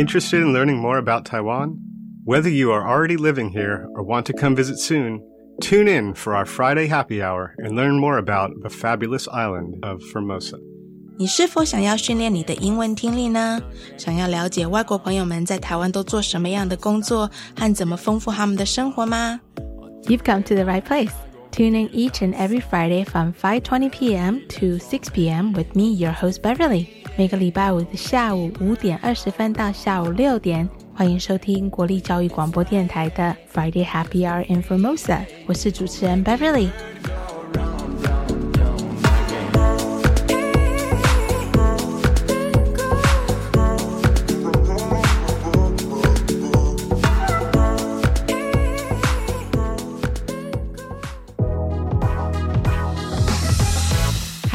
Interested in learning more about Taiwan? Whether you are already living here or want to come visit soon, tune in for our Friday happy hour and learn more about the fabulous island of Formosa. 你是否想要训练你的英文听力呢？想要了解外国朋友们在台湾都做什么样的工作和怎么丰富他们的生活吗？You've come to the right place. Tune in each and every Friday from 5:20 p.m. to 6 p.m. with me, your host Beverly. 每个礼拜五的下午五点二十分到下午六点，欢迎收听国立教育广播电台的 Friday Happy Hour in Formosa。我是主持人 Beverly。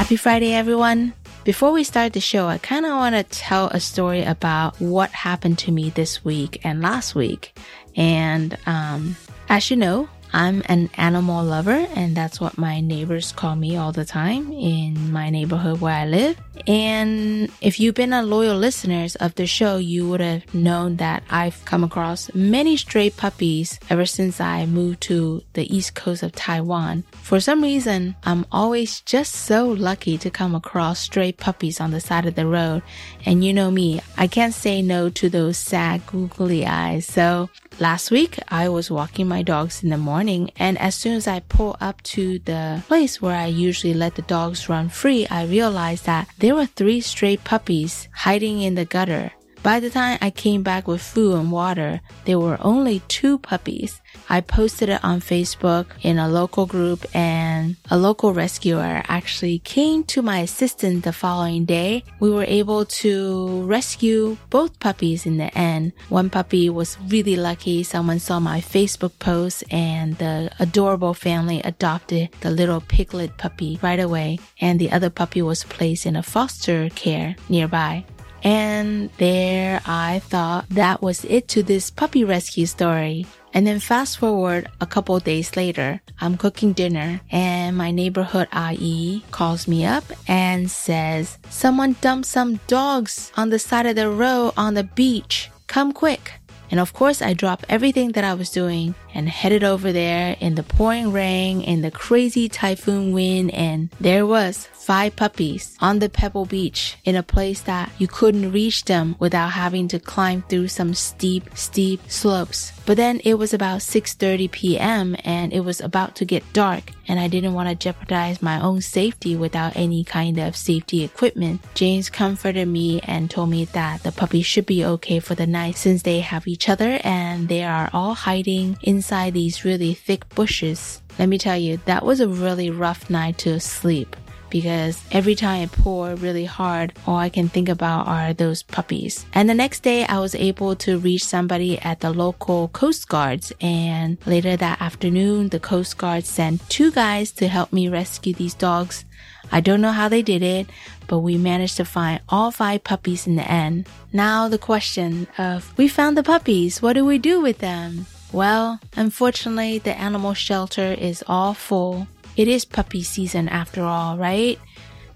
Happy Friday, everyone. Before we start the show, I kind of want to tell a story about what happened to me this week and last week. And um, as you know, I'm an animal lover, and that's what my neighbors call me all the time in my neighborhood where I live. And if you've been a loyal listeners of the show, you would have known that I've come across many stray puppies ever since I moved to the east coast of Taiwan. For some reason, I'm always just so lucky to come across stray puppies on the side of the road. And you know me, I can't say no to those sad googly eyes. So last week, I was walking my dogs in the morning, and as soon as I pull up to the place where I usually let the dogs run free, I realized that there were three stray puppies hiding in the gutter. By the time I came back with food and water, there were only two puppies. I posted it on Facebook in a local group and a local rescuer actually came to my assistance the following day. We were able to rescue both puppies in the end. One puppy was really lucky. Someone saw my Facebook post and the adorable family adopted the little piglet puppy right away. And the other puppy was placed in a foster care nearby. And there I thought that was it to this puppy rescue story. And then fast forward a couple days later, I'm cooking dinner and my neighborhood IE calls me up and says, someone dumped some dogs on the side of the road on the beach. Come quick. And of course, I dropped everything that I was doing and headed over there in the pouring rain and the crazy typhoon wind. And there was five puppies on the pebble beach in a place that you couldn't reach them without having to climb through some steep, steep slopes. But then it was about 6:30 p.m. and it was about to get dark and I didn't want to jeopardize my own safety without any kind of safety equipment. James comforted me and told me that the puppies should be okay for the night since they have each other and they are all hiding inside these really thick bushes. Let me tell you, that was a really rough night to sleep because every time I pour really hard, all I can think about are those puppies. And the next day, I was able to reach somebody at the local Coast Guards. And later that afternoon, the Coast Guard sent two guys to help me rescue these dogs. I don't know how they did it, but we managed to find all five puppies in the end. Now the question of, we found the puppies, what do we do with them? Well, unfortunately, the animal shelter is all full. It is puppy season after all, right?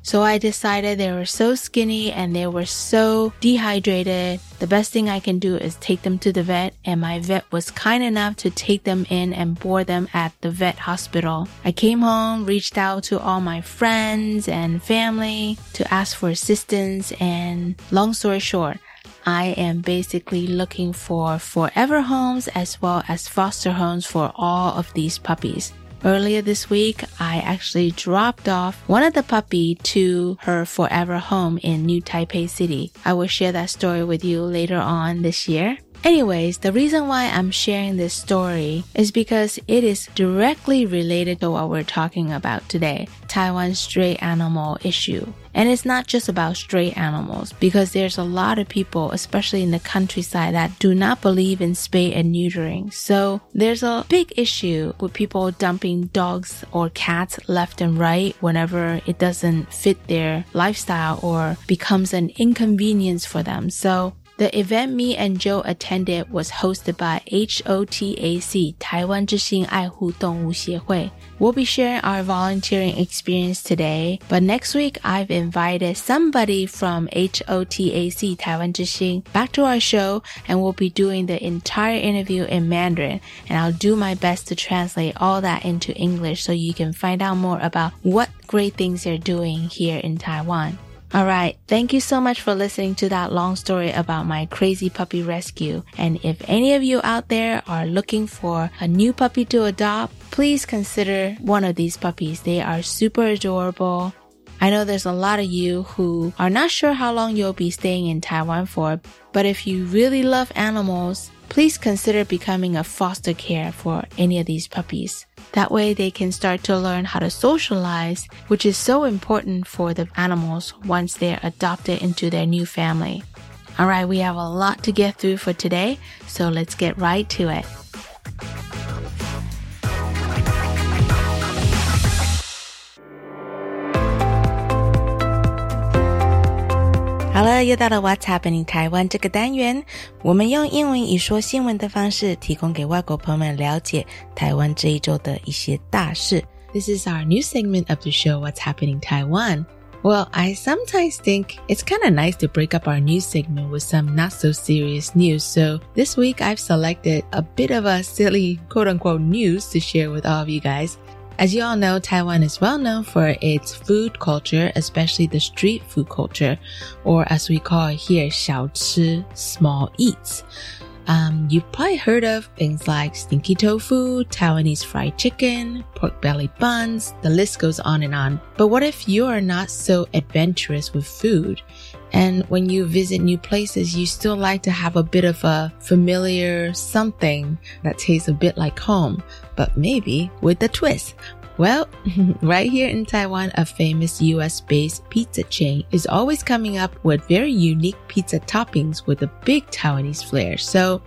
So I decided they were so skinny and they were so dehydrated. The best thing I can do is take them to the vet and my vet was kind enough to take them in and board them at the vet hospital. I came home, reached out to all my friends and family to ask for assistance and long story short, I am basically looking for forever homes as well as foster homes for all of these puppies. Earlier this week, I actually dropped off one of the puppy to her forever home in New Taipei City. I will share that story with you later on this year. Anyways, the reason why I'm sharing this story is because it is directly related to what we're talking about today, Taiwan's stray animal issue. And it's not just about stray animals because there's a lot of people, especially in the countryside, that do not believe in spay and neutering. So there's a big issue with people dumping dogs or cats left and right whenever it doesn't fit their lifestyle or becomes an inconvenience for them. So the event me and Jo attended was hosted by HOTAC, Taiwan 之心爱护动物协会. We'll be sharing our volunteering experience today, but next week I've invited somebody from HOTAC, Taiwan 之心 back to our show and we'll be doing the entire interview in Mandarin and I'll do my best to translate all that into English so you can find out more about what great things they're doing here in Taiwan. All right. Thank you so much for listening to that long story about my crazy puppy rescue. And if any of you out there are looking for a new puppy to adopt, please consider one of these puppies. They are super adorable. I know there's a lot of you who are not sure how long you'll be staying in Taiwan for, but if you really love animals, please consider becoming a foster care for any of these puppies. That way they can start to learn how to socialize, which is so important for the animals once they're adopted into their new family. Alright, we have a lot to get through for today, so let's get right to it. 好了，又到了 What's Happening 台湾这个单元，我们用英文以说新闻的方式，提供给外国朋友们了解台湾这一周的一些大事。This is our new segment of the show, What's Happening Taiwan. Well, I sometimes think it's kind of nice to break up our news segment with some not so serious news. So this week I've selected a bit of a silly quote unquote news to share with all of you guys. As you all know, Taiwan is well known for its food culture, especially the street food culture, or as we call it here, 小吃, small eats. Um, you've probably heard of things like stinky tofu, Taiwanese fried chicken, pork belly buns, the list goes on and on. But what if you are not so adventurous with food? And when you visit new places, you still like to have a bit of a familiar something that tastes a bit like home, but maybe with a twist. Well, right here in Taiwan, a famous US based pizza chain is always coming up with very unique pizza toppings with a big Taiwanese flair. So,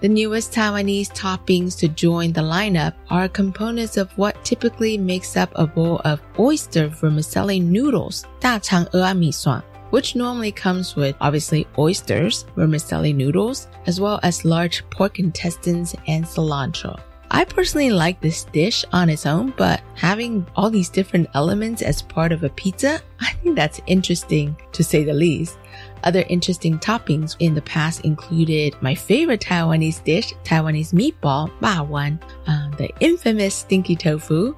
the newest Taiwanese toppings to join the lineup are components of what typically makes up a bowl of oyster vermicelli noodles, 大肠鹅啊米蒜 which normally comes with obviously oysters, vermicelli noodles, as well as large pork intestines and cilantro. I personally like this dish on its own, but having all these different elements as part of a pizza, I think that's interesting to say the least. Other interesting toppings in the past included my favorite Taiwanese dish, Taiwanese meatball, ba wan, uh, the infamous stinky tofu,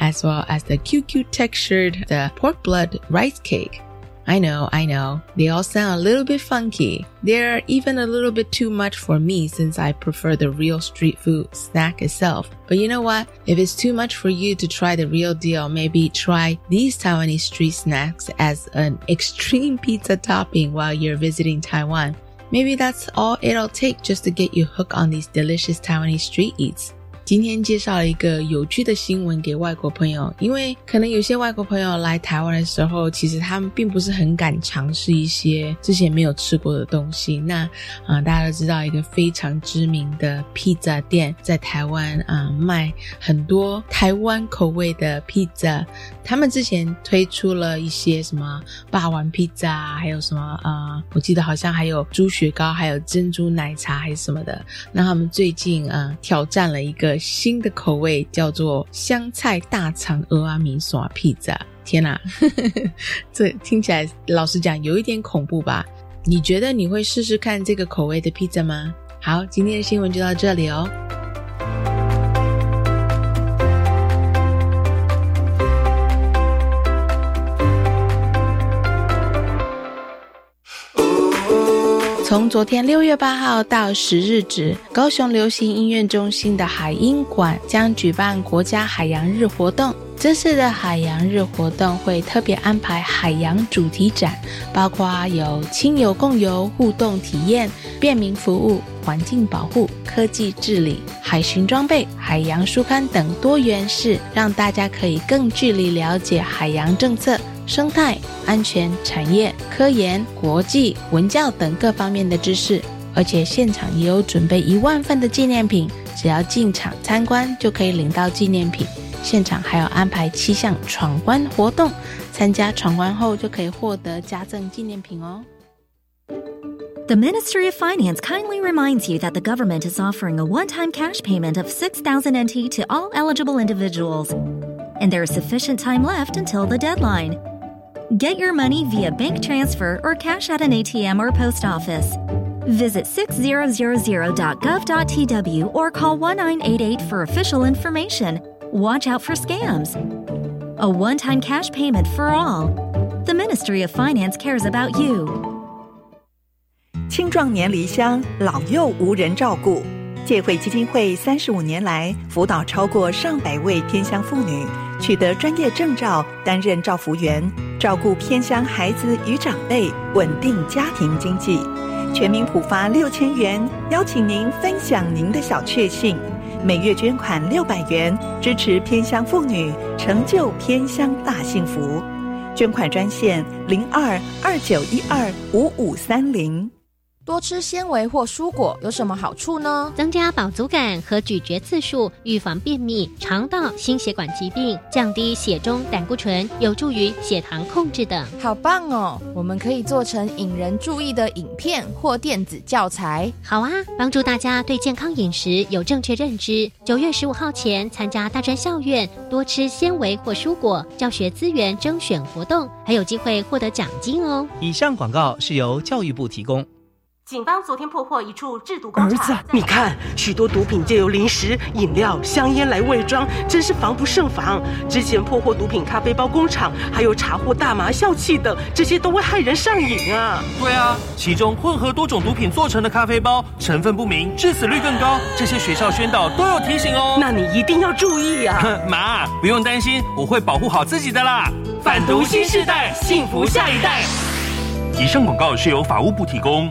as well as the cute textured the pork blood rice cake. I know, I know. They all sound a little bit funky. They're even a little bit too much for me since I prefer the real street food snack itself. But you know what? If it's too much for you to try the real deal, maybe try these Taiwanese street snacks as an extreme pizza topping while you're visiting Taiwan. Maybe that's all it'll take just to get you hooked on these delicious Taiwanese street eats. 今天介绍一个有趣的新闻给外国朋友，因为可能有些外国朋友来台湾的时候，其实他们并不是很敢尝试一些之前没有吃过的东西。那啊，大家都知道一个非常知名的披萨店在台湾啊，卖很多台湾口味的披萨。他们之前推出了一些什么霸王披萨，还有什么啊，我记得好像还有猪血糕，还有珍珠奶茶还是什么的。那他们最近啊，挑战了一个。新的口味叫做香菜大肠阿米耍披萨，天哪，这听起来老实讲有一点恐怖吧？你觉得你会试试看这个口味的披萨吗？好，今天的新闻就到这里哦。从昨天六月八号到十日止，高雄流行音乐中心的海音馆将举办国家海洋日活动。这次的海洋日活动会特别安排海洋主题展，包括有亲友共游、互动体验、便民服务、环境保护、科技治理、海巡装备、海洋书刊等多元式，让大家可以更距离了解海洋政策。生态、安全、产业、科研、国际、文教等各方面的知识，而且现场也有准备一万份的纪念品，只要进场参观就可以领到纪念品。现场还有安排七项闯关活动，参加闯关后就可以获得加赠纪念品哦。 The Ministry of Finance kindly reminds you that the government is offering a one time cash payment of 6,000 NT to all eligible individuals, and there is sufficient time left until the deadline. Get your money via bank transfer or cash at an ATM or post office. Visit 6000.gov.tw or call 1988 for official information. Watch out for scams. A one time cash payment for all. The Ministry of Finance cares about you. 青壮年离乡，老幼无人照顾。借会基金会三十五年来，辅导超过上百位偏乡妇女 取得专业证照，担任照服员，照顾偏乡孩子与长辈，稳定家庭经济。全民普发六千元，邀请您分享您的小确幸。每月捐款六百元，支持偏乡妇女，成就偏乡大幸福。捐款专线零二二九一二五五三零。多吃纤维或蔬果有什么好处呢？增加饱足感和咀嚼次数，预防便秘、肠道、心血管疾病，降低血中胆固醇，有助于血糖控制等。好棒哦！我们可以做成引人注意的影片或电子教材。好啊，帮助大家对健康饮食有正确认知。九月十五号前参加大专校院多吃纤维或蔬果教学资源征选活动，还有机会获得奖金哦。以上广告是由教育部提供。警方昨天破获一处制毒工厂。儿子，你看，许多毒品借由零食、饮料、香烟来伪装，真是防不胜防。之前破获毒品咖啡包工厂，还有查获大麻、笑气等，这些都会害人上瘾啊。对啊，其中混合多种毒品做成的咖啡包，成分不明，致死率更高。这些学校宣导都有提醒哦。那你一定要注意啊。妈，不用担心，我会保护好自己的啦。反毒新时代，幸福下一代。以上广告是由法务部提供。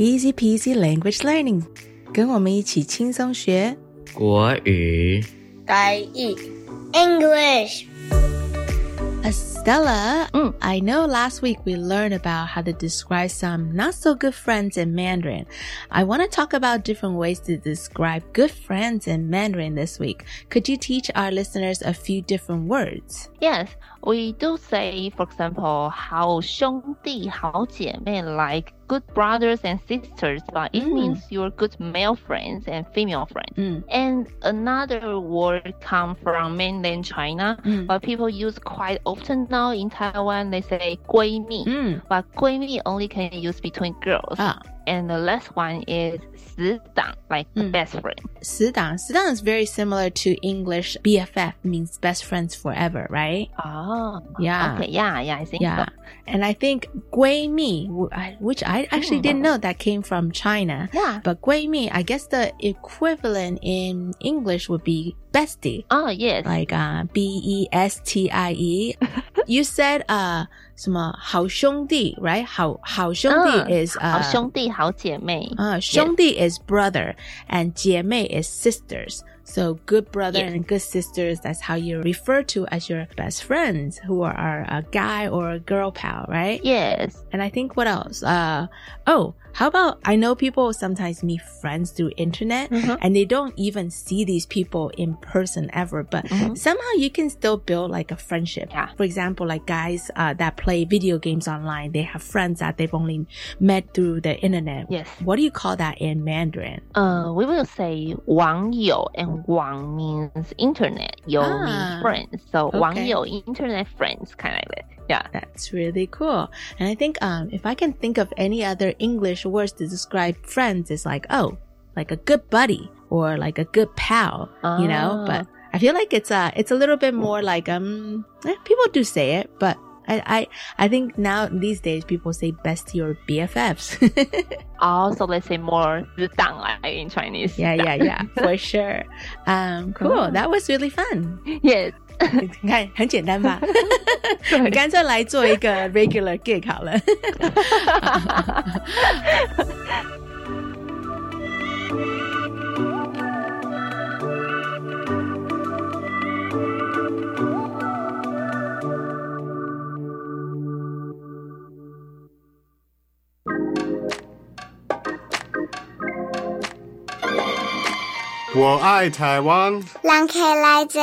Easy peasy language learning，跟我们一起轻松学国语。第一，English。Estella, mm. I know last week we learned about how to describe some not so good friends in Mandarin. I want to talk about different ways to describe good friends in Mandarin this week. Could you teach our listeners a few different words? Yes, we do say, for example, 好兄弟,好姐妹, like good brothers and sisters, but it mm. means you're good male friends and female friends. Mm. And another word come from mainland China, mm. but people use quite often now in Taiwan. They say 闺蜜, mm. but 闺蜜 only can use between girls. Ah. And the last one is 死党, like mm. best friend. 死党,死党 is very similar to English BFF means best friends forever, right? Oh, yeah. Okay, yeah, yeah, I think yeah. so. And I think 闺蜜, which I actually mm. didn't know that came from China. Yeah. But 闺蜜, I guess the equivalent in English would be bestie. Oh, yes. Like uh, B E S T I E. you said uh 什么好兄弟，right？好好兄弟 is 好兄弟好姐妹。啊，兄弟 is brother and 姐妹 is sisters. So good brother yes. and good sisters, that's how you refer to as your best friends who are a guy or a girl pal, right? Yes. And I think what else? Uh, oh, how about I know people sometimes meet friends through internet mm-hmm. and they don't even see these people in person ever, but mm-hmm. somehow you can still build like a friendship. Yeah. For example, like guys uh, that play video games online, they have friends that they've only met through the internet. Yes. What do you call that in Mandarin? Uh, we will say 网友 and 网 means internet. 友 ah, means friends. So okay. 网友 internet friends kind of like that. Yeah. That's really cool. And I think um, if I can think of any other English words to describe friends, it's like, oh, like a good buddy or like a good pal, you know? But ah. I feel like it's a, it's a little bit more like, um, eh, people do say it, but I, I, I think now these days people say bestie or BFFs. also, let's say more in Chinese. Yeah, yeah, yeah, for sure. Um, cool. That was really fun. Yes. 你看很简单吧？我干脆来做一个 regular gig 好了。我爱台湾。人客来坐。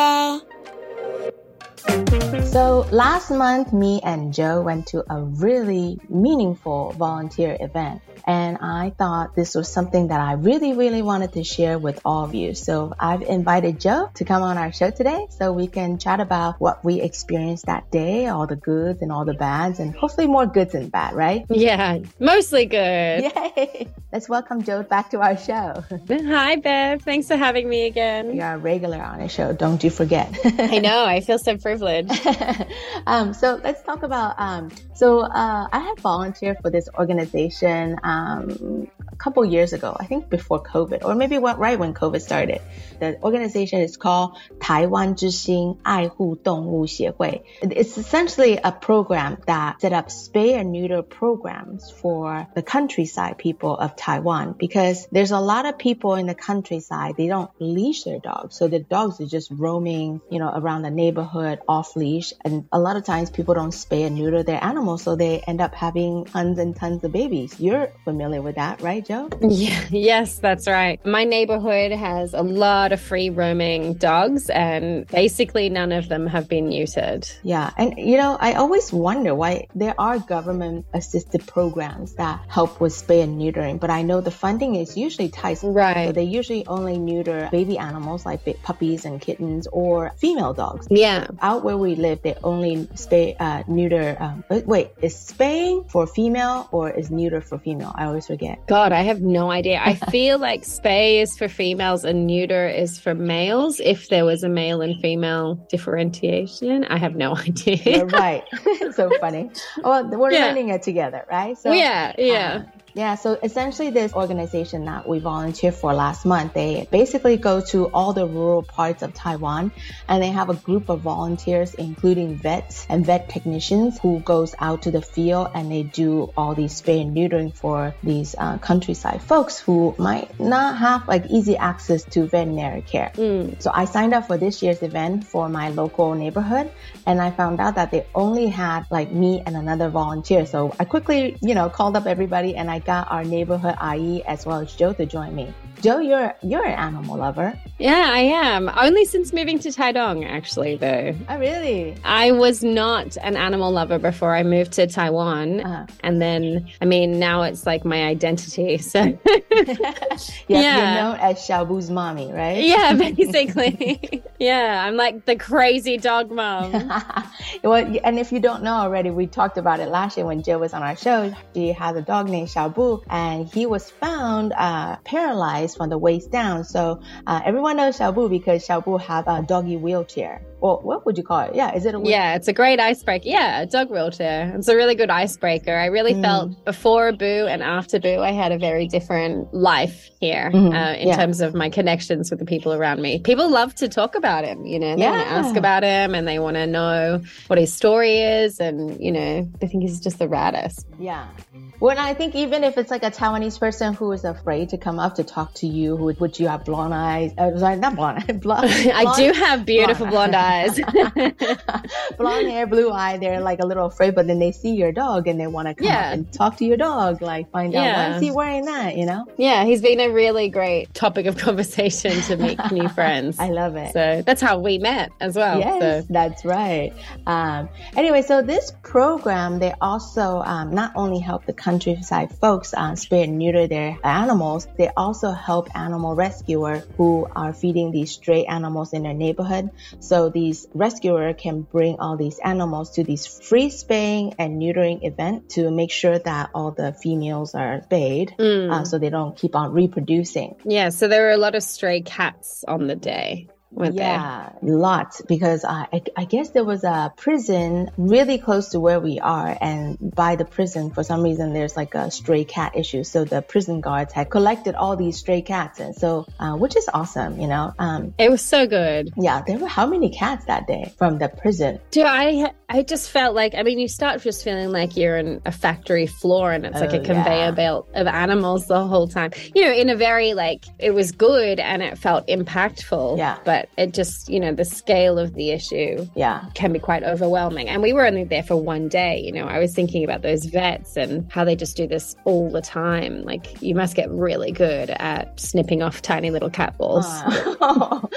So last month, me and Jo went to a really meaningful volunteer event. And I thought this was something that I really, really wanted to share with all of you. So I've invited Jo to come on our show today so we can chat about what we experienced that day, all the goods and all the bads, and hopefully more goods than bad, right? Yeah, mostly good. Yay! Let's welcome Jo back to our show. Hi, Bev. Thanks for having me again. You're a regular on the show. Don't you forget. I know. I feel so privileged. um, so let's talk about. Um, so uh, I have volunteered for this organization. Um, couple years ago, I think before COVID, or maybe right when COVID started. The organization is called Taiwan 之心爱护动物协会. It's essentially a program that set up spay and neuter programs for the countryside people of Taiwan because there's a lot of people in the countryside, they don't leash their dogs. So the dogs are just roaming, you know, around the neighborhood off leash. And a lot of times people don't spay and neuter their animals, so they end up having tons and tons of babies. You're familiar with that, right? Yeah, yes, that's right. My neighborhood has a lot of free roaming dogs, and basically none of them have been neutered. Yeah, and you know, I always wonder why there are government assisted programs that help with spay and neutering, but I know the funding is usually tight. Right. So they usually only neuter baby animals like puppies and kittens or female dogs. Yeah. Out where we live, they only spay, uh, neuter. Um, wait, is spaying for female or is neuter for female? I always forget. God, I have no idea. I feel like spay is for females and neuter is for males. If there was a male and female differentiation, I have no idea. You're right. so funny. Well, we're yeah. learning it together, right? So yeah, yeah. Uh, yeah, so essentially, this organization that we volunteered for last month, they basically go to all the rural parts of Taiwan and they have a group of volunteers, including vets and vet technicians who goes out to the field and they do all these spay and neutering for these uh, countryside folks who might not have like easy access to veterinary care. Mm. So I signed up for this year's event for my local neighborhood and I found out that they only had like me and another volunteer. So I quickly, you know, called up everybody and I got our neighborhood IE as well as Jo to join me. Jo, you're you're an animal lover. Yeah, I am. Only since moving to Taidong, actually, though. Oh, really? I was not an animal lover before I moved to Taiwan, uh-huh. and then I mean now it's like my identity. So yeah, yeah, you're known as Xiaobu's mommy, right? Yeah, basically. yeah, I'm like the crazy dog mom. well, and if you don't know already, we talked about it last year when Jo was on our show. She has a dog named Xiaobu, and he was found uh, paralyzed from the waist down. So uh, everyone knows Xiaobu because Xiaobu have a doggy wheelchair. Well, what would you call it? Yeah, is it a wheelchair? Yeah, it's a great icebreaker. Yeah, a dog wheelchair. It's a really good icebreaker. I really mm. felt before Boo and after Boo, I had a very different life here mm-hmm. uh, in yeah. terms of my connections with the people around me. People love to talk about him, you know, they yeah. want to ask about him and they want to know what his story is. And, you know, they think he's just the raddest. Yeah. Well, I think even if it's like a Taiwanese person who is afraid to come up to talk to you, who would you have blonde eyes? Uh, not blonde. blonde, blonde I do have beautiful blonde, blonde eyes. blonde hair, blue eye. They're like a little afraid, but then they see your dog and they want to come yeah. up and talk to your dog, like find out yeah. why is he wearing that, you know? Yeah, he's been a really great topic of conversation to make new friends. I love it. So that's how we met as well. Yes, so. that's right. Um, anyway, so this program, they also um, not only help the countryside folks uh, spay and neuter their animals, they also help animal rescuers who are feeding these stray animals in their neighborhood. So these rescuer can bring all these animals to these free spaying and neutering event to make sure that all the females are spayed mm. uh, so they don't keep on reproducing. Yeah, so there were a lot of stray cats on the day. Yeah, there? lots because uh, I, I guess there was a prison really close to where we are, and by the prison, for some reason, there's like a stray cat issue. So the prison guards had collected all these stray cats, and so uh, which is awesome, you know. Um, it was so good. Yeah, there were how many cats that day from the prison? Dude, I I just felt like I mean, you start just feeling like you're in a factory floor, and it's oh, like a oh, conveyor yeah. belt of animals the whole time. You know, in a very like it was good and it felt impactful. Yeah, but it just, you know, the scale of the issue yeah. can be quite overwhelming. And we were only there for one day. You know, I was thinking about those vets and how they just do this all the time. Like, you must get really good at snipping off tiny little cat balls. Oh.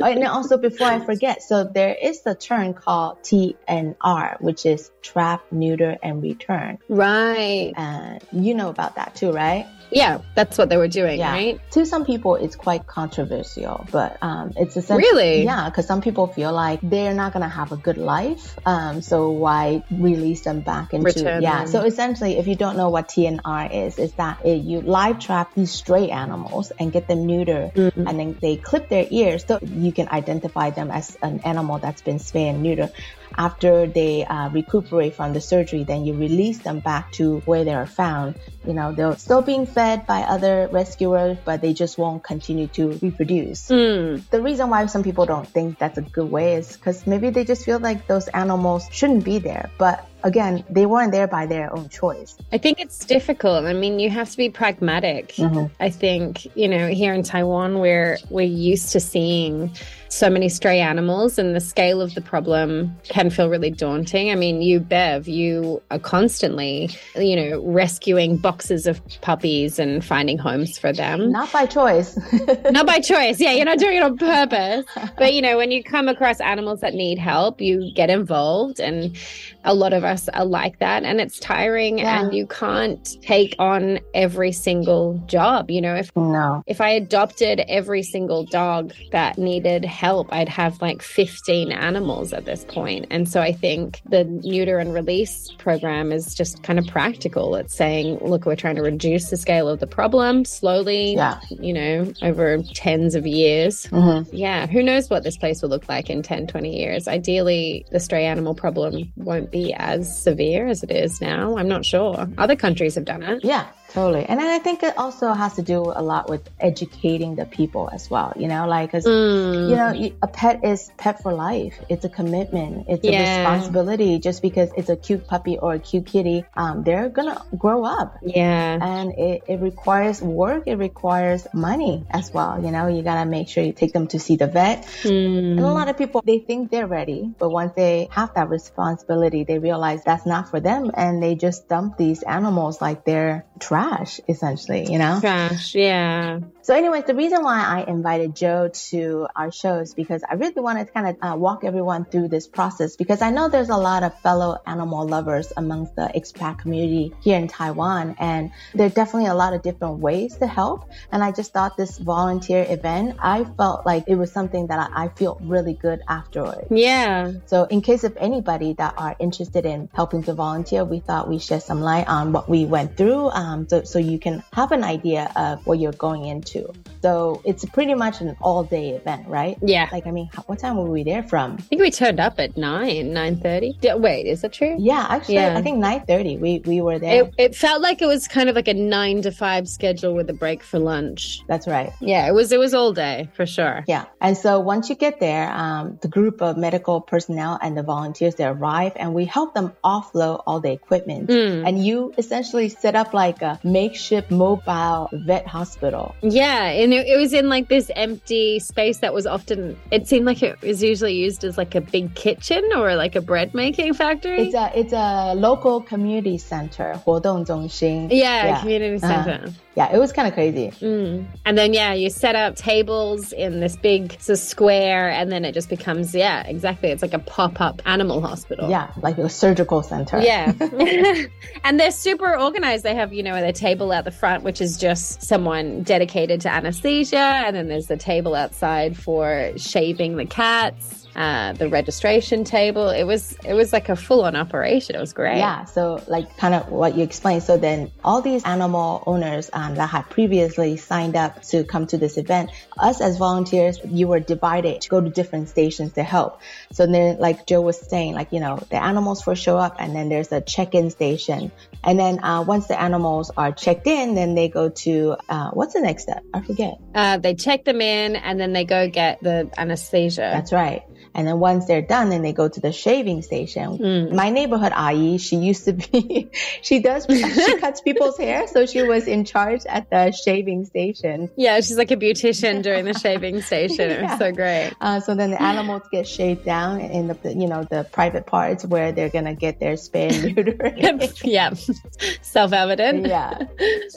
and also, before I forget, so there is a term called TNR, which is trap, neuter, and return. Right. And you know about that too, right? Yeah, that's what they were doing, yeah. right? To some people, it's quite controversial, but um, it's essentially really yeah, because some people feel like they're not gonna have a good life, um, so why release them back into Return yeah? Them. So essentially, if you don't know what TNR is, is that it, you live trap these stray animals and get them neuter, mm-hmm. and then they clip their ears, so you can identify them as an animal that's been spayed and neutered after they uh, recuperate from the surgery, then you release them back to where they are found. You know, they're still being fed by other rescuers, but they just won't continue to reproduce. Mm. The reason why some people don't think that's a good way is because maybe they just feel like those animals shouldn't be there. But again, they weren't there by their own choice. I think it's difficult. I mean, you have to be pragmatic. Mm-hmm. I think, you know, here in Taiwan, we're, we're used to seeing so many stray animals and the scale of the problem can feel really daunting. I mean, you, Bev, you are constantly, you know, rescuing boxes of puppies and finding homes for them. Not by choice. not by choice. Yeah, you're not doing it on purpose. But, you know, when you come across animals that need help, you get involved. And a lot of us are like that and it's tiring yeah. and you can't take on every single job you know if no if i adopted every single dog that needed help i'd have like 15 animals at this point and so i think the neuter and release program is just kind of practical it's saying look we're trying to reduce the scale of the problem slowly yeah. you know over tens of years mm-hmm. yeah who knows what this place will look like in 10 20 years ideally the stray animal problem won't be as severe as it is now. I'm not sure. Other countries have done it. Yeah. Totally. And then I think it also has to do a lot with educating the people as well, you know, like, cause, mm. you know, a pet is pet for life. It's a commitment. It's yeah. a responsibility just because it's a cute puppy or a cute kitty. Um, they're going to grow up. Yeah. And it, it requires work. It requires money as well. You know, you got to make sure you take them to see the vet. Mm. And a lot of people, they think they're ready, but once they have that responsibility, they realize that's not for them. And they just dump these animals like they're trash, essentially, you know? Trash, yeah. So, anyways, the reason why I invited Jo to our show is because I really wanted to kind of uh, walk everyone through this process because I know there's a lot of fellow animal lovers amongst the expat community here in Taiwan, and there are definitely a lot of different ways to help. And I just thought this volunteer event, I felt like it was something that I, I feel really good afterwards. Yeah. So, in case of anybody that are interested in helping to volunteer, we thought we shed some light on what we went through, um, so, so you can have an idea of what you're going into. So it's pretty much an all day event, right? Yeah. Like, I mean, what time were we there from? I think we turned up at 9, 9.30. Wait, is that true? Yeah, actually, yeah. I think 9.30 we, we were there. It, it, felt like it was kind of like a 9 to 5 schedule with a break for lunch. That's right. Yeah, it was, it was all day for sure. Yeah. And so once you get there, um, the group of medical personnel and the volunteers, they arrive and we help them offload all the equipment. Mm. And you essentially set up like a makeshift mobile vet hospital. Yeah. Yeah, and it, it, was in like this empty space that was often. It seemed like it was usually used as like a big kitchen or like a bread making factory. It's a it's a local community center, 活动中心. Yeah, yeah. community uh-huh. center. Uh, yeah, it was kind of crazy. Mm. And then yeah, you set up tables in this big square, and then it just becomes yeah, exactly. It's like a pop up animal hospital. Yeah, like a surgical center. Yeah, and they're super organized. They have you know their table at the front, which is just someone dedicated to anesthesia, and then there's the table outside for shaving the cats uh, the registration table. It was it was like a full on operation. It was great. Yeah. So like kind of what you explained. So then all these animal owners um, that had previously signed up to come to this event, us as volunteers, you were divided to go to different stations to help. So then, like Jo was saying, like you know, the animals first show up, and then there's a check-in station, and then uh, once the animals are checked in, then they go to uh, what's the next step? I forget. Uh, they check them in, and then they go get the anesthesia. That's right. And then once they're done, then they go to the shaving station. Mm. My neighborhood Ai, she used to be, she does, she cuts people's hair. So she was in charge at the shaving station. Yeah, she's like a beautician during the shaving station. yeah. It was so great. Uh, so then the animals get shaved down in the, you know, the private parts where they're going to get their spay and neuter. yeah. Self-evident. Yeah.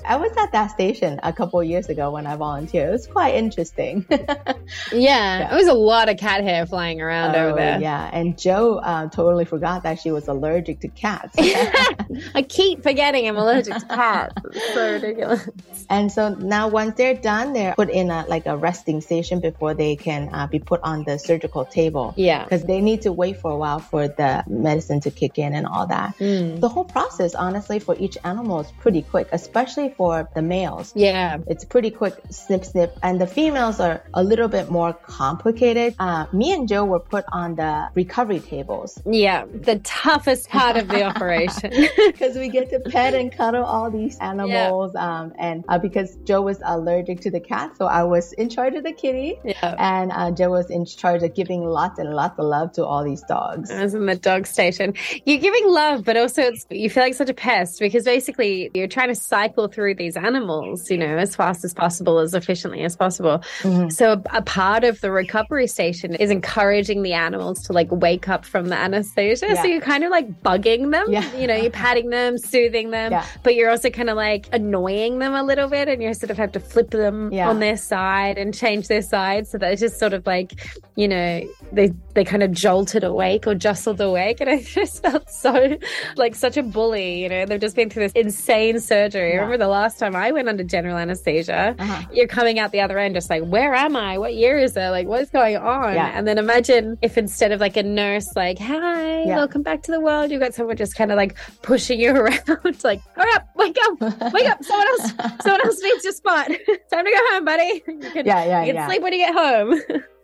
I was at that station a couple years ago when I volunteered. It was quite interesting. yeah, yeah. It was a lot of cat hair flying around oh, over there. Yeah, and Jo uh, totally forgot that she was allergic to cats. I keep forgetting I'm allergic to cats. It's so ridiculous. And so now, once they're done, they're put in a like a resting station before they can uh, be put on the surgical table. Yeah, because they need to wait for a while for the medicine to kick in and all that. Mm. The whole process, honestly, for each animal is pretty quick, especially for the males. Yeah, it's pretty quick snip snip, and the females are a little bit more complicated. Uh, me and Jo were put on the recovery tables. Yeah, the toughest part of the operation. Because we get to pet and cuddle all these animals. Yeah. Um, and uh, because Jo was allergic to the cat, so I was in charge of the kitty. Yeah. And uh, Jo was in charge of giving lots and lots of love to all these dogs. I was in the dog station. You're giving love, but also it's, you feel like such a pest because basically you're trying to cycle through these animals, you know, as fast as possible, as efficiently as possible. Mm-hmm. So a, a part of the recovery station is encouraging encouraging the animals to like wake up from the anesthesia. Yeah. So you're kind of like bugging them. Yeah. You know, you're patting them, soothing them, yeah. but you're also kind of like annoying them a little bit and you sort of have to flip them on their side and change their side so that it's just sort of like, you know, they they kind of jolted awake or jostled awake. And I just felt so like such a bully, you know, they've just been through this insane surgery. Remember the last time I went under general anesthesia, uh-huh. you're coming out the other end just like, where am I? What year is it? Like, what's going on? And then imagine imagine if instead of like a nurse, like, hi, yeah. welcome back to the world, you got someone just kind of like pushing you around, like, hurry up, wake up, wake up, someone else, someone else needs your spot. Time to go home, buddy. You can, yeah, yeah, you can yeah. sleep when you get home.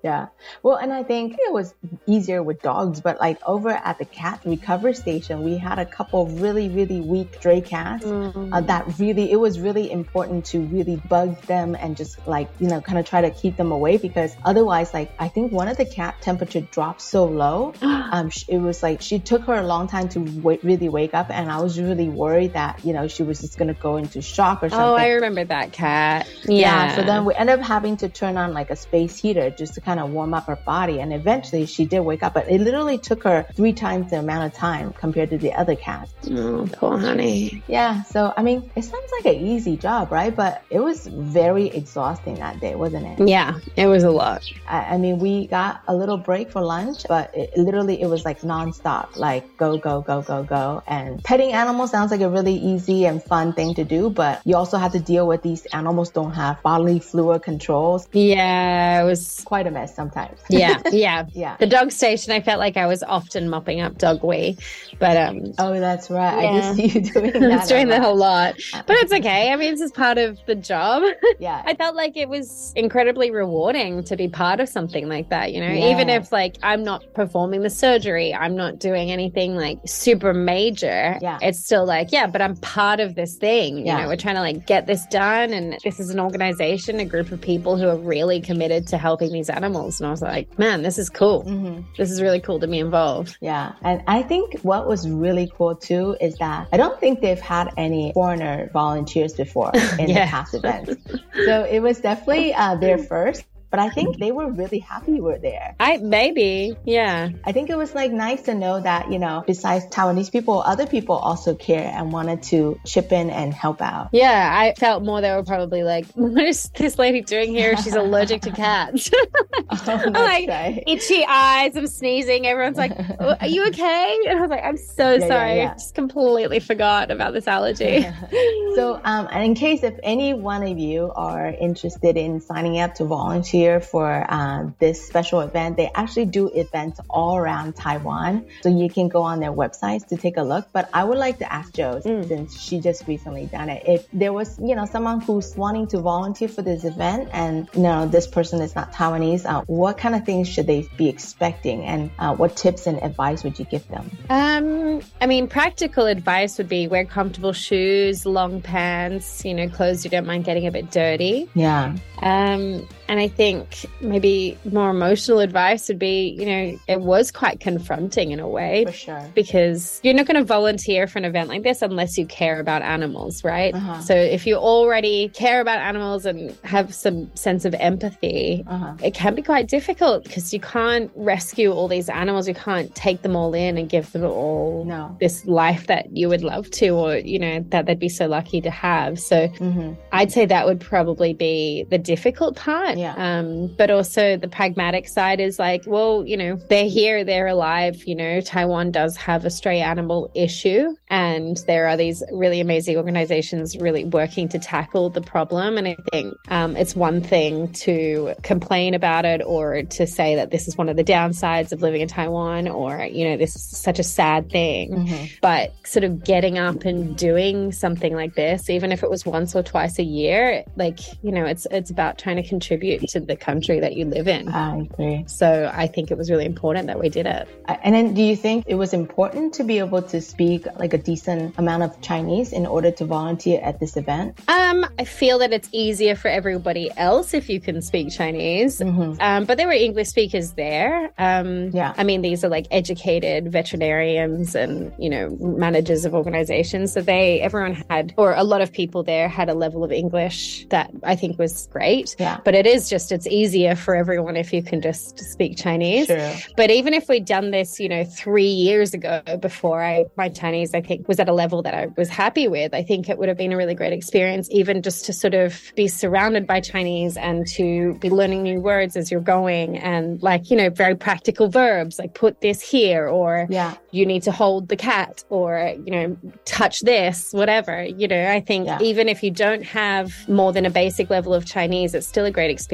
Yeah. Well, and I think it was easier with dogs, but like over at the cat recovery station, we had a couple really, really weak stray cats mm. uh, that really, it was really important to really bug them and just like, you know, kind of try to keep them away because otherwise, like, I think one of the cat temperature dropped so low. um, it was like she took her a long time to really wake up. And I was really worried that, you know, she was just going to go into shock or something. Oh, I remember that cat. Yeah. yeah. So then we ended up having to turn on like a space heater just to kind of warm up her body. And eventually she did wake up, but it literally took her three times the amount of time compared to the other cats. Oh, poor honey. Yeah. So, I mean, it sounds like an easy job, right? But it was very exhausting that day, wasn't it? Yeah, it was a lot. I, I mean, we got a little break for lunch, but it, literally it was like nonstop, like go, go, go, go, go. And petting animals sounds like a really easy and fun thing to do, but you also have to deal with these animals don't have bodily fluid controls. Yeah, it was quite a mess sometimes yeah, yeah, yeah. The dog station, I felt like I was often mopping up dog wee, but um. Oh, that's right. Yeah. I just see you doing that. I was doing that a lot, but it's okay. I mean, this is part of the job. Yeah. I felt like it was incredibly rewarding to be part of something like that. You know, yeah. even if like I'm not performing the surgery, I'm not doing anything like super major. Yeah. It's still like yeah, but I'm part of this thing. You yeah. know, we're trying to like get this done, and this is an organization, a group of people who are really committed to helping these animals. And I was like, man, this is cool. Mm-hmm. This is really cool to be involved. Yeah. And I think what was really cool too is that I don't think they've had any foreigner volunteers before in yeah. the past events. so it was definitely uh, their first. But I think they were really happy you were there. I maybe, yeah. I think it was like nice to know that, you know, besides Taiwanese people, other people also care and wanted to chip in and help out. Yeah, I felt more they were probably like, what is this lady doing here? She's allergic to cats. oh, like right. itchy eyes, I'm sneezing. Everyone's like, oh, are you okay? And I was like, I'm so Yeah, yeah, sorry. yeah. Just completely forgot about this allergy. so, um, and in case if any one of you are interested in signing up to volunteer for uh, this special event. They actually do events all around Taiwan. So you can go on their websites to take a look. But I would like to ask Jo, mm. since she just recently done it, if there was, you know, someone who's wanting to volunteer for this event and, you know, this person is not Taiwanese, uh, what kind of things should they be expecting and uh, what tips and advice would you give them? Um, I mean, practical advice would be wear comfortable shoes, long pants, you know, clothes you don't mind getting a bit dirty. Yeah. Um, and I think maybe more emotional advice would be, you know, it was quite confronting in a way. For sure. Because you're not going to volunteer for an event like this unless you care about animals, right? Uh-huh. So if you already care about animals and have some sense of empathy, uh-huh. it can be quite difficult because you can't rescue all these animals. You can't take them all in and give them all no. this life that you would love to, or, you know, that they'd be so lucky to have. So mm-hmm. I'd say that would probably be the difficult part. Yeah. Um, but also the pragmatic side is like, well, you know, they're here, they're alive. You know, Taiwan does have a stray animal issue, and there are these really amazing organizations really working to tackle the problem. And I think um, it's one thing to complain about it or to say that this is one of the downsides of living in Taiwan, or you know, this is such a sad thing. Mm-hmm. But sort of getting up and doing something like this, even if it was once or twice a year, like you know, it's it's about trying to contribute to the country that you live in. I agree. So I think it was really important that we did it. And then do you think it was important to be able to speak like a decent amount of Chinese in order to volunteer at this event? Um, I feel that it's easier for everybody else if you can speak Chinese. Mm-hmm. Um, but there were English speakers there. Um, yeah. I mean, these are like educated veterinarians and, you know, managers of organizations. So they, everyone had, or a lot of people there had a level of English that I think was great. Yeah. But it is just, it's easier for everyone if you can just speak Chinese. Sure. But even if we'd done this, you know, three years ago before I, my Chinese, I think was at a level that I was happy with, I think it would have been a really great experience, even just to sort of be surrounded by Chinese and to be learning new words as you're going and like, you know, very practical verbs like put this here or yeah. you need to hold the cat or, you know, touch this, whatever. You know, I think yeah. even if you don't have more than a basic level of Chinese, it's still a great experience.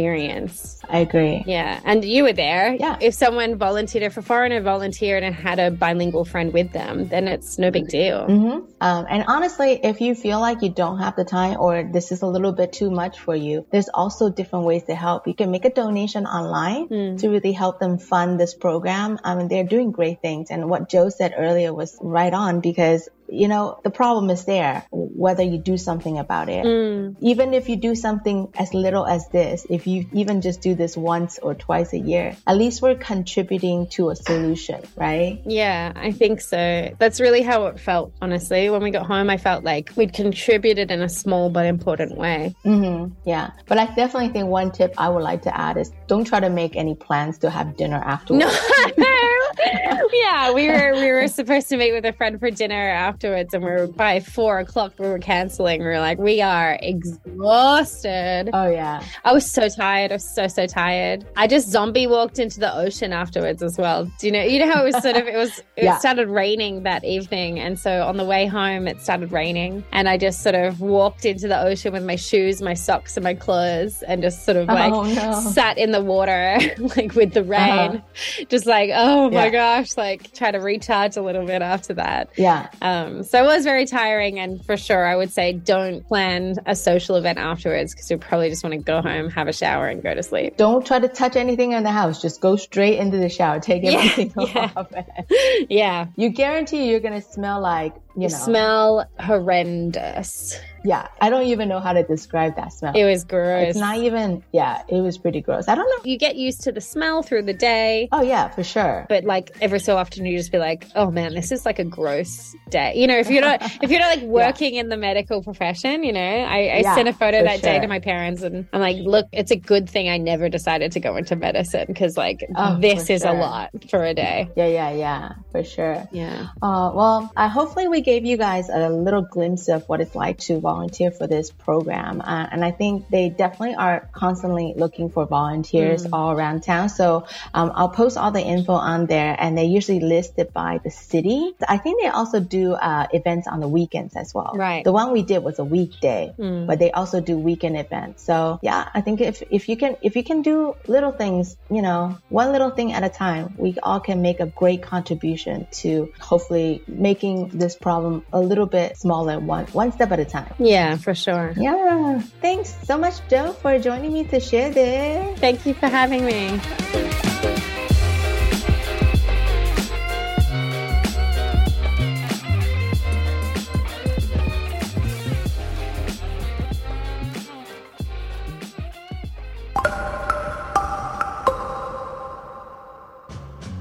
I agree. Yeah. And you were there. Yeah. If someone volunteered, if a foreigner volunteered and had a bilingual friend with them, then it's no big deal. Mm-hmm. Um, and honestly, if you feel like you don't have the time or this is a little bit too much for you, there's also different ways to help. You can make a donation online mm. to really help them fund this program. I mean, they're doing great things. And what Jo said earlier was right on because you know, the problem is there, whether you do something about it. Mm. Even if you do something as little as this, if you even just do this once or twice a year, at least we're contributing to a solution, right? Yeah, I think so. That's really how it felt, honestly. When we got home, I felt like we'd contributed in a small but important way. Mm-hmm. Yeah. But I definitely think one tip I would like to add is don't try to make any plans to have dinner afterwards. No. yeah, we were we were supposed to meet with a friend for dinner afterwards, and we were by four o'clock. We were canceling. We were like, we are exhausted. Oh yeah, I was so tired. I was so so tired. I just zombie walked into the ocean afterwards as well. Do you know? You know how it was sort of it was it yeah. started raining that evening, and so on the way home it started raining, and I just sort of walked into the ocean with my shoes, my socks, and my clothes, and just sort of like oh, no. sat in the water like with the rain, uh-huh. just like oh my yeah. gosh, like try to recharge a little bit after that. Yeah. Um, so it was very tiring. And for sure, I would say don't plan a social event afterwards because you'll probably just want to go home, have a shower, and go to sleep. Don't try to touch anything in the house. Just go straight into the shower. Take everything yeah, off. Yeah. yeah. You guarantee you're going to smell like, you, know. smell horrendous. Yeah, I don't even know how to describe that smell. It was gross. It's not even, yeah, it was pretty gross. I don't know. You get used to the smell through the day. Oh, yeah, for sure. But like every so often you just be like, oh man, this is like a gross day. You know, if you're not, if you're not like working yeah. in the medical profession, you know, I, I yeah, sent a photo that sure. day to my parents and I'm like, look, it's a good thing I never decided to go into medicine because like oh, this is sure. a lot for a day. Yeah, yeah, yeah, for sure. Yeah. Uh, well, I hopefully we gave you guys a little glimpse of what it's like to volunteer for this program. Uh, and I think they definitely are constantly looking for volunteers mm. all around town. So um, I'll post all the info on there and they usually list it by the city. I think they also do uh, events on the weekends as well. Right. The one we did was a weekday, mm. but they also do weekend events. So yeah, I think if, if you can, if you can do little things, you know, one little thing at a time, we all can make a great contribution to hopefully making this problem a little bit smaller one, one step at a time. Yeah, for sure. Yeah. Thanks so much, Jo, for joining me to share this. Thank you for having me.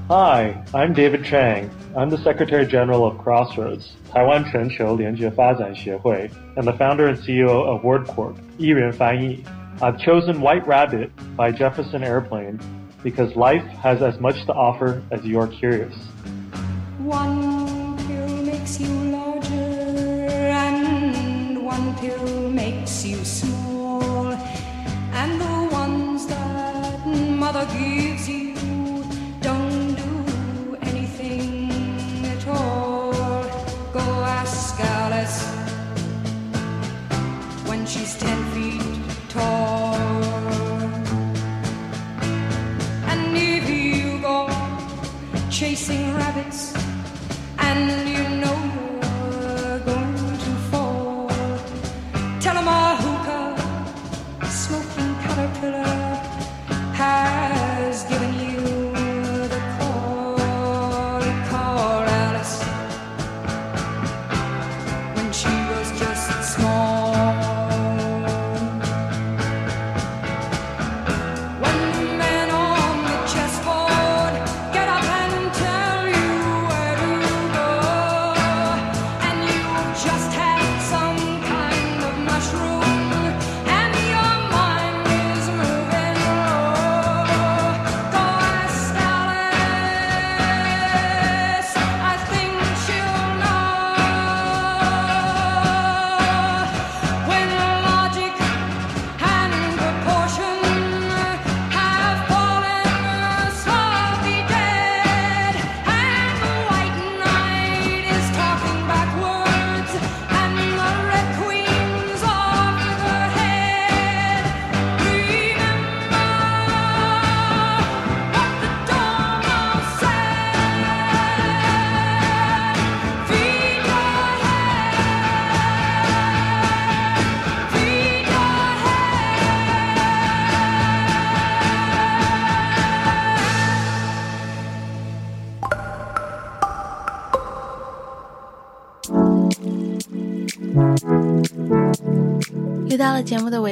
Hi, I'm David Chang. I'm the Secretary General of Crossroads, Taiwan 全球联结发展协会, and the founder and CEO of WordCorp, Yiren Fanyi. I've chosen White Rabbit by Jefferson Airplane because life has as much to offer as you're curious. One pill makes you larger, and one pill makes you small, and the ones that mother gives Chasing rabbits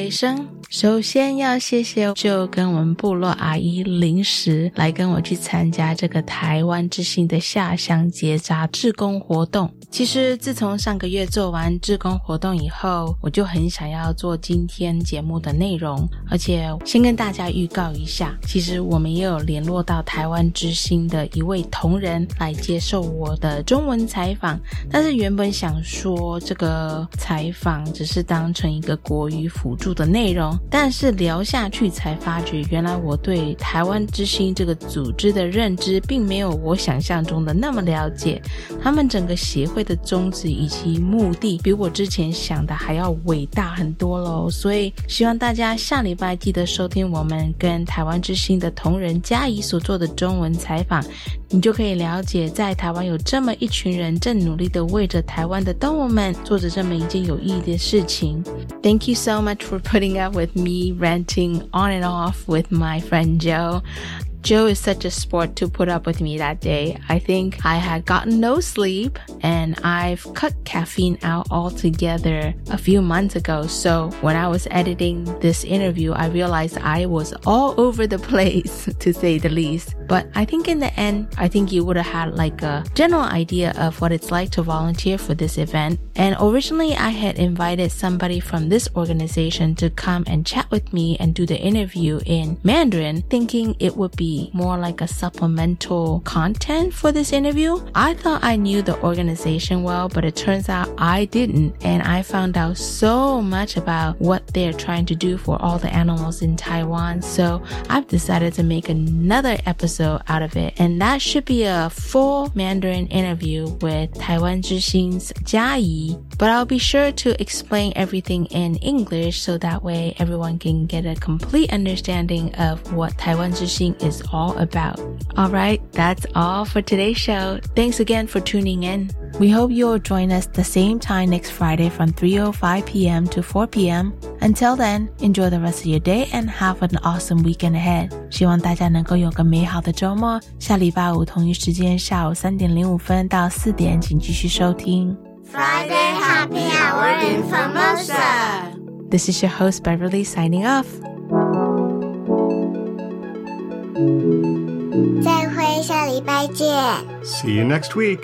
尾声，首先要谢谢就跟我们部落阿姨临时来跟我去参加这个台湾之星的下乡结扎志工活动。其实自从上个月做完志工活动以后，我就很想要做今天节目的内容，而且先跟大家预告一下，其实我们也有联络到台湾之星的一位同仁来接受我的中文采访，但是原本想说这个采访只是当成一个国语辅助的内容，但是聊下去才发觉，原来我对台湾之星这个组织的认知并没有我想象中的那么了解，他们整个协会。的宗旨以及目的比我之前想的还要伟大很多喽，所以希望大家下礼拜记得收听我们跟台湾之星的同仁嘉怡所做的中文采访，你就可以了解在台湾有这么一群人正努力的为着台湾的动物们做着这么一件有意义的事情。Thank you so much for putting up with me ranting on and off with my friend Joe. Jo is such a sport to put up with me that day. I think I had gotten no sleep and I've cut caffeine out altogether a few months ago. So when I was editing this interview, I realized I was all over the place to say the least. But I think in the end, I think you would have had like a general idea of what it's like to volunteer for this event. And originally I had invited somebody from this organization to come and chat with me and do the interview in Mandarin, thinking it would be more like a supplemental content for this interview. I thought I knew the organization well, but it turns out I didn't. And I found out so much about what they're trying to do for all the animals in Taiwan. So I've decided to make another episode out of it. And that should be a full Mandarin interview with Taiwan Zhixin's Jia Yi. But I'll be sure to explain everything in English so that way everyone can get a complete understanding of what Taiwan Zhixin is all about. Alright, that's all for today's show. Thanks again for tuning in. We hope you'll join us the same time next Friday from 3.05 p.m. to 4 p.m. Until then, enjoy the rest of your day and have an awesome weekend ahead. 希望大家能够有个美好的周末。下礼拜五同一时间下午三点零五分到四点，请继续收听 Friday Happy Hour in Formosa. This is your host Beverly signing off. 再会，下礼拜见。 See you next week.